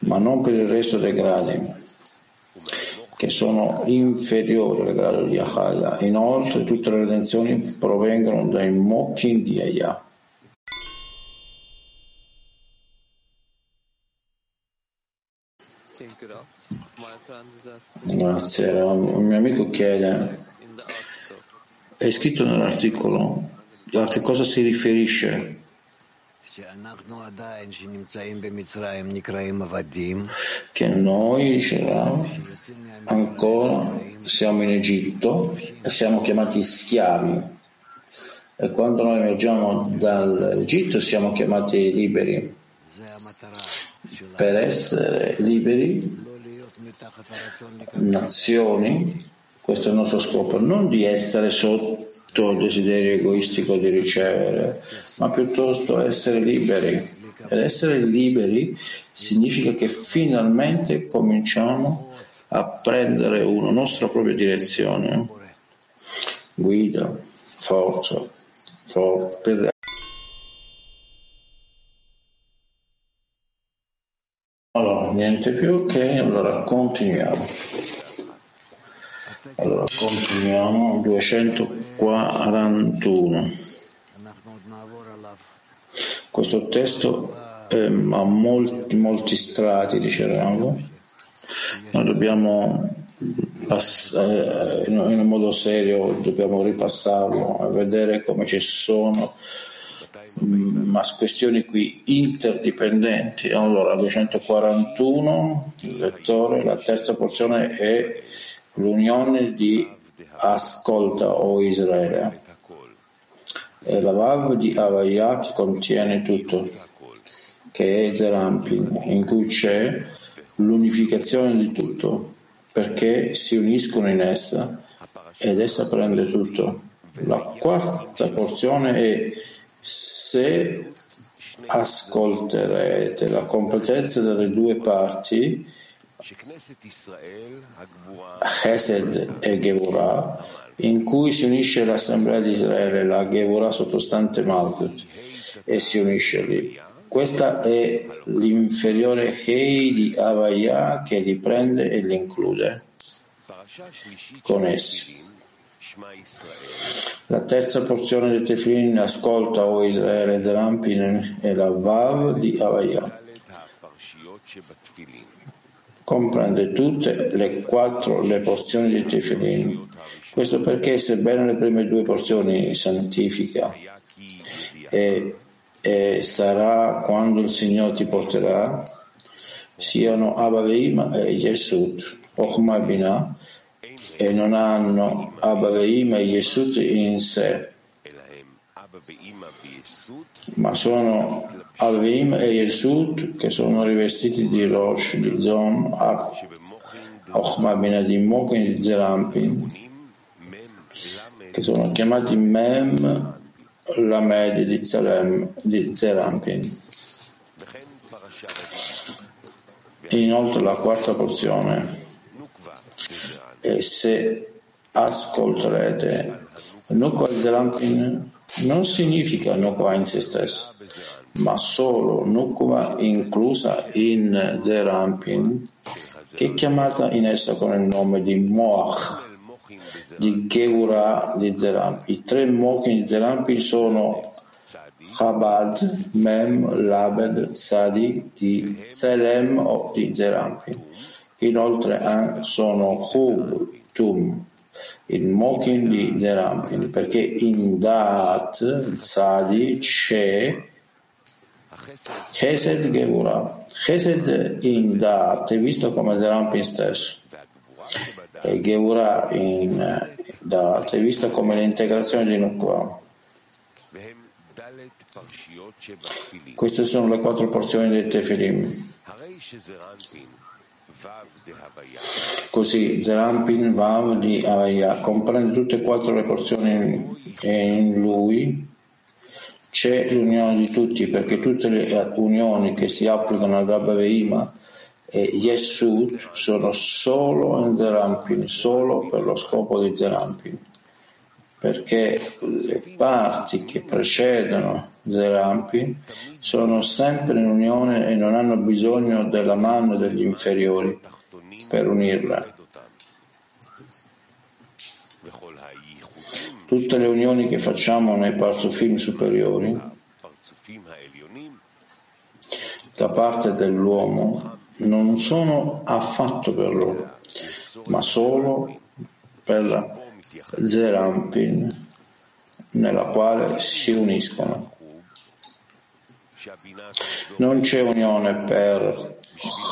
ma non per il resto dei gradi, che sono inferiori al grado di Ahaya. Inoltre tutte le redenzioni provengono dai Mokin di Hayam. Grazie. Un mio amico chiede, è scritto nell'articolo a che cosa si riferisce? Che noi, diceva, ancora siamo in Egitto e siamo chiamati schiavi. E quando noi emergiamo dall'Egitto siamo chiamati liberi. Per essere liberi nazioni, questo è il nostro scopo, non di essere sotto il desiderio egoistico di ricevere, ma piuttosto essere liberi. Ed essere liberi significa che finalmente cominciamo a prendere una nostra propria direzione, guida, forza, forza per Allora, niente più, ok, allora continuiamo. Allora, continuiamo, 241. Questo testo eh, ha molti, molti strati, dicevamo. Noi dobbiamo passare, in un modo serio, dobbiamo ripassarlo e vedere come ci sono ma questioni qui interdipendenti. Allora, 241, il lettore, la terza porzione è l'unione di ascolta o Israele. E la Vav di Avaya contiene tutto, che è Zerampin, in cui c'è l'unificazione di tutto, perché si uniscono in essa ed essa prende tutto. La quarta porzione è se ascolterete la competenza delle due parti, Chesed e Gevurah, in cui si unisce l'assemblea di Israele, la Gevurah sottostante Malkut, e si unisce lì. Questa è l'inferiore Hei di Avaya che li prende e li include con essi. La terza porzione del Tefillin ascolta o Israele Zerampin e la Vav di Avaya. Comprende tutte le quattro le porzioni del Tefillin. Questo perché sebbene le prime due porzioni santifica e, e sarà quando il Signore ti porterà, siano Abaveim e Yesut, Ochma Binah, e non hanno Abaveim e Yesut in sé, ma sono Avim e Yesud che sono rivestiti di Rosh, di Zon, Ochma Benadim Moken di Zerampin, che sono chiamati Mem Lamed di, Zalem, di Zerampin. Inoltre la quarta porzione, e se ascolterete Nukwa Zerampin non significa Nukwa in se stesso, ma solo Nukwa inclusa in Zerampin, che è chiamata in essa con il nome di Moach, di Geura di Zerampin. I tre Mochi di Zerampin sono Chabad, Mem, Labed, Sadi di Selem o di Zerampin. Inoltre sono Hub, Tum, il Mokin di Zerampin, perché in Daat, Sadi, c'è Chesed Gevura. Chesed in Daat è visto come Zerampin stesso Gevura in Daat è visto come l'integrazione di Nukva. Queste sono le quattro porzioni del Tefilim. Così Zerampin Vav di Avaya comprende tutte e quattro le porzioni e in lui c'è l'unione di tutti perché tutte le unioni che si applicano al Rabba Veima e Yesud sono solo in Zerampin, solo per lo scopo di Zerampin perché le parti che precedono Zerampin sono sempre in unione e non hanno bisogno della mano degli inferiori per unirla. Tutte le unioni che facciamo nei parzufim superiori da parte dell'uomo non sono affatto per loro, ma solo per la Zerampin nella quale si uniscono. Non c'è unione per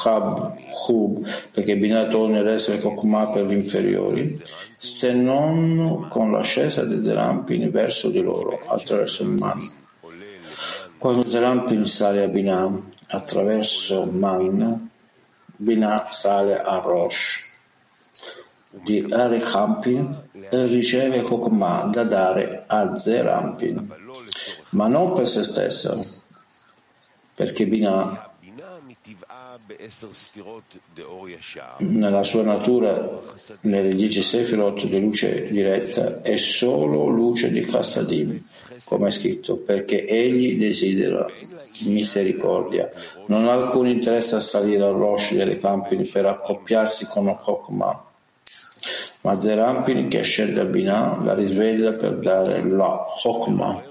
Chab, Hub, perché Binah torna ad essere Kokma per gli inferiori, se non con l'ascesa di Zerampin verso di loro, attraverso il Man. Quando Zerampin sale a Binah attraverso Man, Binah sale a Rosh di Arikampin e riceve Kokma da dare a Zerampin, ma non per se stessa, perché Binah nella sua natura, nelle dieci Sefirot di luce diretta, è solo luce di Chassadim, come è scritto, perché egli desidera misericordia. Non ha alcun interesse a salire al Rosh delle Campini per accoppiarsi con Chokmah ma Zerampin che scende a Binah la risveglia per dare la Chokmah.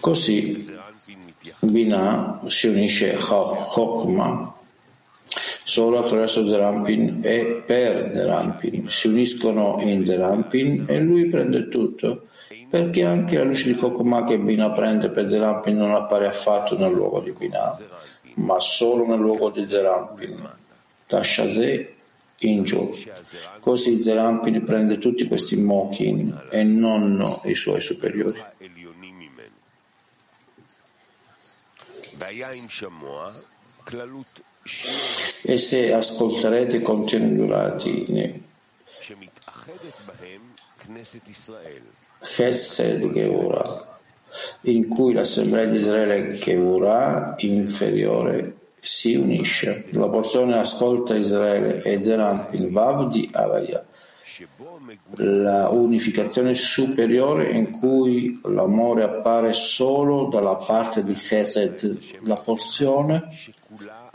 Così Binah si unisce a Chokmah solo attraverso Zerampin e per Zerampin. Si uniscono in Zerampin e lui prende tutto, perché anche la luce di Kokoma che Bina prende per Zerampin non appare affatto nel luogo di Bina, ma solo nel luogo di Zerampin. Tashase in giù. Così Zerampin prende tutti questi Mokin e non i suoi superiori. E se ascolterete contenuti durati Chesed Geura, in cui l'assemblea di Israele Geura inferiore si unisce. La porzione ascolta Israele e Zeram il Vav di Avaya la unificazione superiore in cui l'amore appare solo dalla parte di Chesed, la porzione,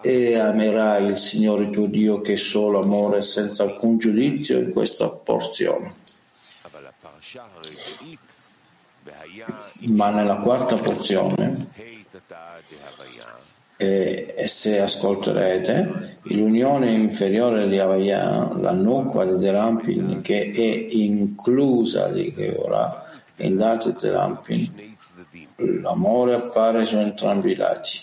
e amerai il Signore tuo Dio che è solo amore senza alcun giudizio in questa porzione. Ma nella quarta porzione, e se ascolterete, l'unione inferiore di Avaya, la nuca di Derampin che è inclusa di Geora, in Dat e Zerampin, l'amore appare su entrambi i lati.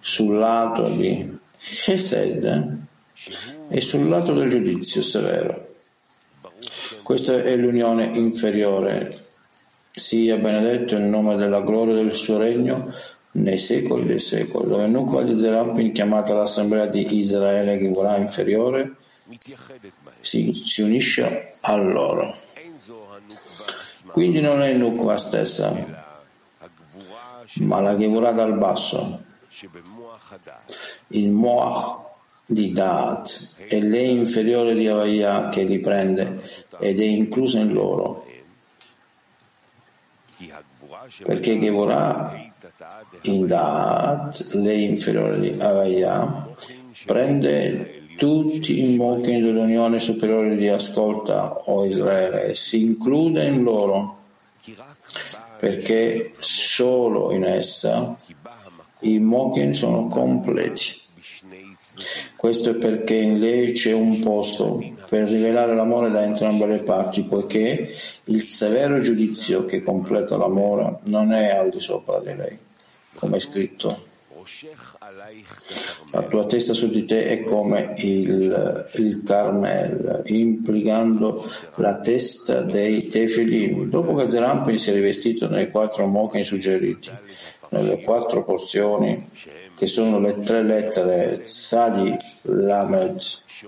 Sul lato di Chesed e sul lato del giudizio severo. Questa è l'unione inferiore. Sia benedetto il nome della gloria del suo regno nei secoli dei secoli, dove di Zerampin, chiamata l'assemblea di Israele che vorrà inferiore, si, si unisce a loro. Quindi non è Nukva stessa, ma la Gevurah dal basso, il Moach di Da'at e lei inferiore di Avaya che li prende ed è inclusa in loro. Perché Gevurah in Da'at, lei inferiore di Avaya, prende tutti i mochi dell'unione superiore di Ascolta o Israele e si include in loro perché solo in essa i mokin sono completi. Questo è perché in lei c'è un posto per rivelare l'amore da entrambe le parti, poiché il severo giudizio che completa l'amore non è al di sopra di lei, come è scritto. La tua testa su di te è come il, il Carmel, implicando la testa dei Tefilim. Dopo che Zerampin si è rivestito nei quattro mochi suggeriti, nelle quattro porzioni che sono le tre lettere Sadi, Lamed,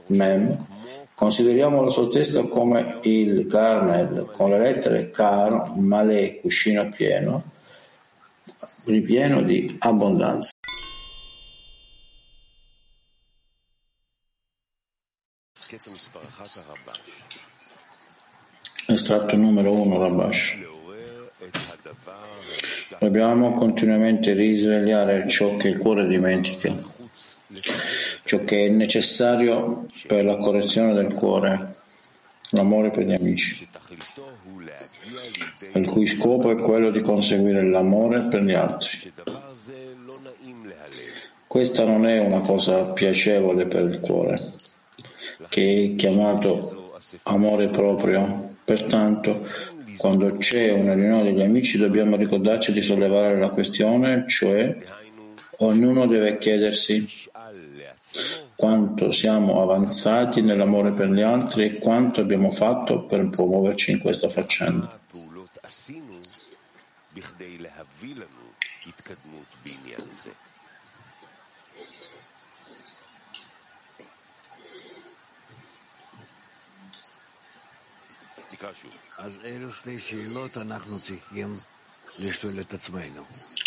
Mem, consideriamo la sua testa come il Carmel con le lettere Kar, Male, cuscino pieno, ripieno di abbondanza. Estratto numero 1 Rabash. Dobbiamo continuamente risvegliare ciò che il cuore dimentica, ciò che è necessario per la correzione del cuore, l'amore per gli amici, il cui scopo è quello di conseguire l'amore per gli altri. Questa non è una cosa piacevole per il cuore che è chiamato amore proprio. Pertanto, quando c'è una riunione degli amici dobbiamo ricordarci di sollevare la questione, cioè ognuno deve chiedersi quanto siamo avanzati nell'amore per gli altri e quanto abbiamo fatto per promuoverci in questa faccenda.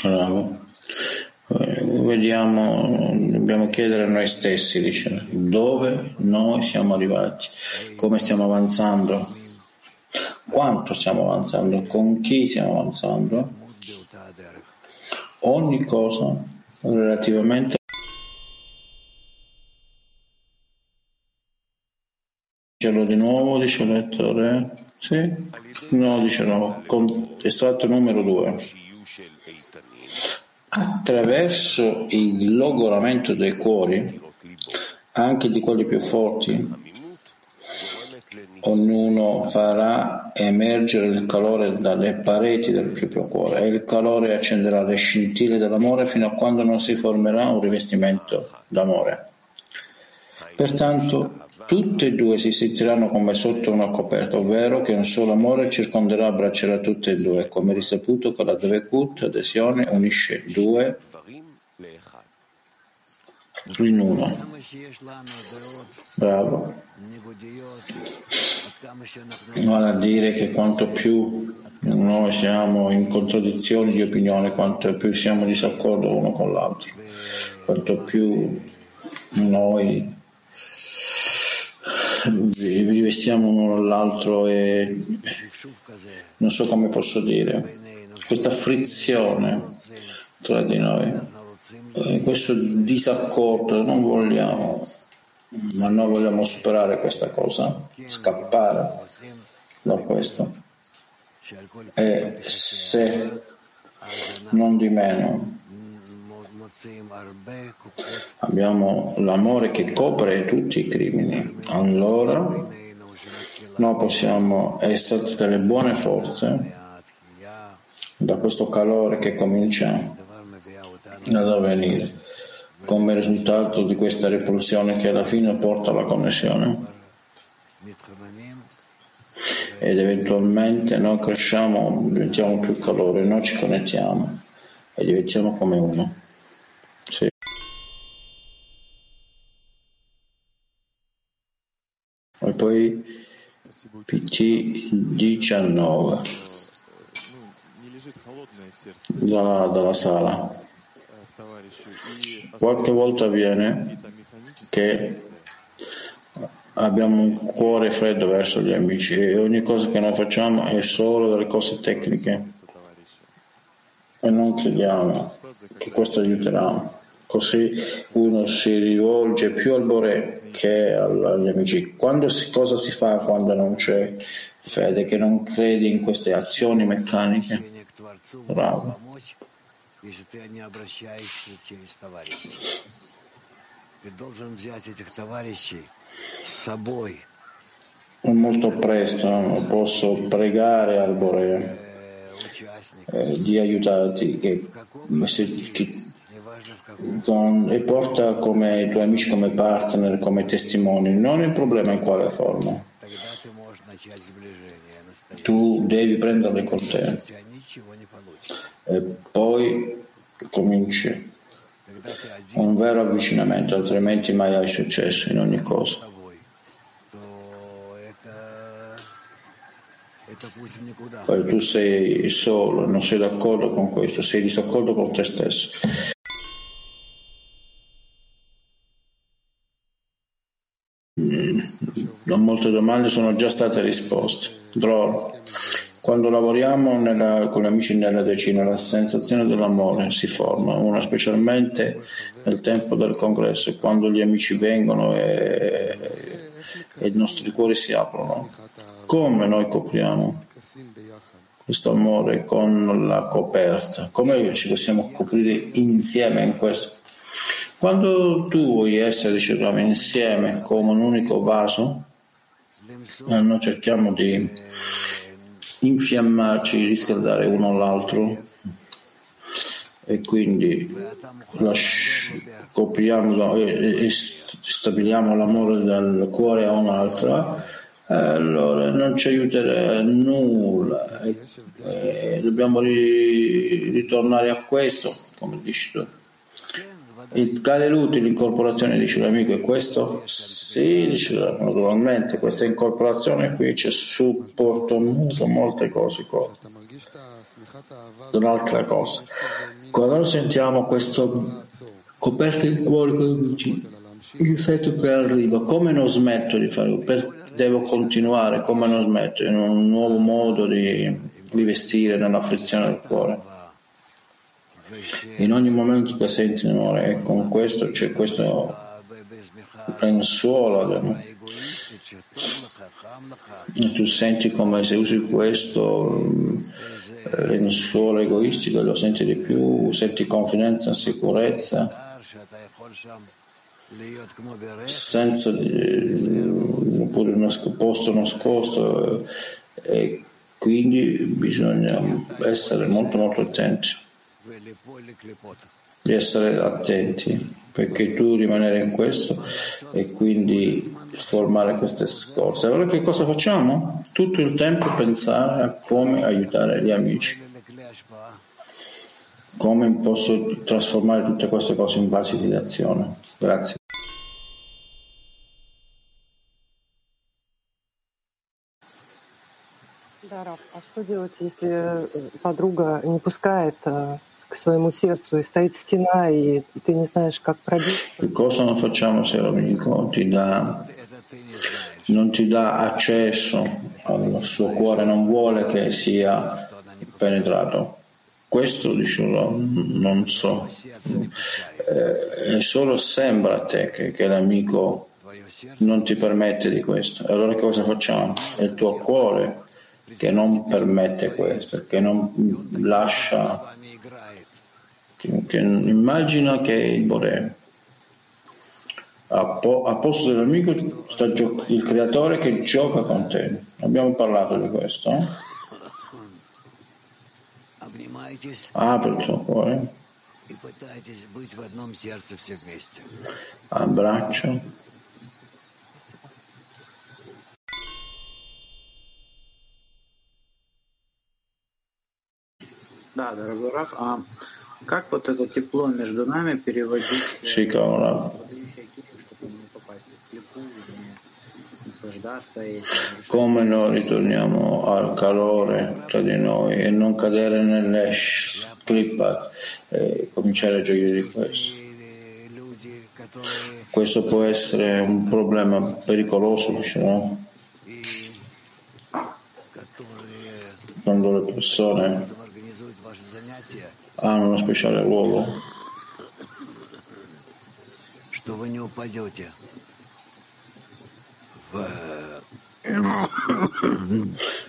Bravo. Vediamo, dobbiamo chiedere a noi stessi, dice, dove noi siamo arrivati, come stiamo avanzando, quanto stiamo avanzando, con chi stiamo avanzando. Ogni cosa relativamente Dicelo di nuovo, dice il lettore. Sì? No, dice no. Estratto numero 2. Attraverso il logoramento dei cuori, anche di quelli più forti, ognuno farà emergere il calore dalle pareti del proprio cuore e il calore accenderà le scintille dell'amore fino a quando non si formerà un rivestimento d'amore. Pertanto Tutte e due si sentiranno come sotto una coperta, ovvero che un solo amore circonderà e abbraccerà tutte e due, come risaputo con la Devekut, adesione, unisce due in uno. Bravo. Vale a dire che quanto più noi siamo in contraddizione di opinione, quanto più siamo in disaccordo uno con l'altro, quanto più noi rivestiamo uno l'altro e non so come posso dire, questa frizione tra di noi, questo disaccordo, non vogliamo, ma noi vogliamo superare questa cosa, scappare da questo. E se non di meno Abbiamo l'amore che copre tutti i crimini. Allora noi possiamo essere delle buone forze da questo calore che comincia ad avvenire, come risultato di questa repulsione che alla fine porta alla connessione. Ed eventualmente noi cresciamo, diventiamo più calore, noi ci connettiamo e diventiamo come uno. Poi PT 19 dalla, dalla sala. Qualche volta avviene che abbiamo un cuore freddo verso gli amici e ogni cosa che noi facciamo è solo delle cose tecniche e non crediamo che questo aiuterà. Così uno si rivolge più al Bore che agli amici. Quando si, cosa si fa quando non c'è fede, che non credi in queste azioni meccaniche? Bravo. Molto presto posso pregare al Borea eh, di aiutarti che, che, e porta come i tuoi amici come partner, come testimoni, non il problema in quale forma. Tu devi prenderli con te e poi cominci un vero avvicinamento, altrimenti mai hai successo in ogni cosa. Poi tu sei solo, non sei d'accordo con questo, sei disaccordo con te stesso. Molte domande sono già state risposte. Dror. Quando lavoriamo nella, con gli amici nella decina, la sensazione dell'amore si forma, una specialmente nel tempo del congresso, quando gli amici vengono e, e i nostri cuori si aprono. Come noi copriamo questo amore con la coperta? Come ci possiamo coprire insieme in questo? Quando tu vuoi essere, diciamo, insieme come un unico vaso, noi cerchiamo di infiammarci, riscaldare uno l'altro e quindi copriamo e, stabiliamo l'amore dal cuore a un'altra, allora non ci aiuterà nulla. E, dobbiamo ri, ritornare a questo, come dici tu. Il cade l'utile l'incorporazione, dice l'amico, è questo? Sì, dice naturalmente, questa incorporazione qui c'è supporto muto, molte cose qua. Un'altra cosa, quando sentiamo questo coperto il cuore il senso che arriva, come non smetto di fare, per, devo continuare, come non smetto, in un nuovo modo di, di vestire nella frizione del cuore in ogni momento che senti l'amore e con questo c'è questo lenzuolo e tu senti come se usi questo lenzuolo egoistico lo senti di più senti confidenza, sicurezza senza oppure un posto nascosto e quindi bisogna essere molto molto attenti di essere attenti perché tu rimanere in questo e quindi formare queste scorse. Allora che cosa facciamo? Tutto il tempo pensare a come aiutare gli amici. Come posso trasformare tutte queste cose in basi di azione. Grazie. Да, Раф, а что делать, если подруга не пускает к своему сердцу и стоит стена, и ты не знаешь, как пробить. Cosa non facciamo se l'amico ti dà, non ti dà accesso al suo cuore, non vuole che sia penetrato? Questo diciamo, non so, eh, solo sembra a te che, che l'amico non ti permette di questo. Allora cosa facciamo? È il tuo cuore che non permette questo, che non lascia che immagina che il Bore a, po- a posto dell'amico sta gio- il creatore che gioca con te. Abbiamo parlato di questo. Apri il tuo cuore. Abbraccio. Да, дорогой Раф, Shri Kavala. Come noi ritorniamo al calore tra di noi e non cadere nell'esh, clippa e eh, cominciare a gioire di questo. Questo può essere un problema pericoloso, no? Quando le persone hanno uno speciale luogo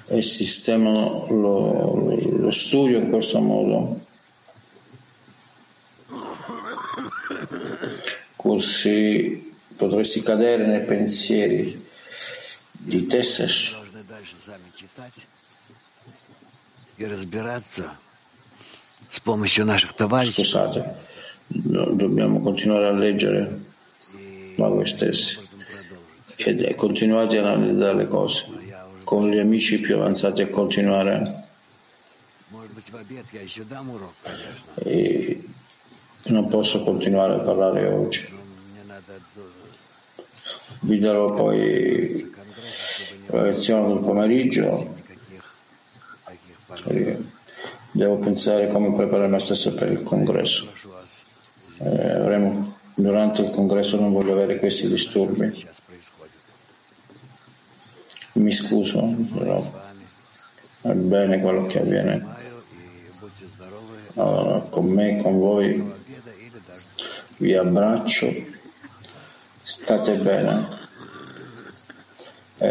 e sistemano lo, lo studio in questo modo così potresti cadere nei pensieri di te stesso Scusate, dobbiamo continuare a leggere. Da voi stessi e continuate ad analizzare le cose. Con gli amici più avanzati a continuare. E non posso continuare a parlare oggi. Vi darò poi la lezione del pomeriggio devo pensare come preparare me stesso per il congresso. Eh, avremo, durante il congresso non voglio avere questi disturbi. Mi scuso, però è bene quello che avviene. Allora, con me, con voi, vi abbraccio, state bene.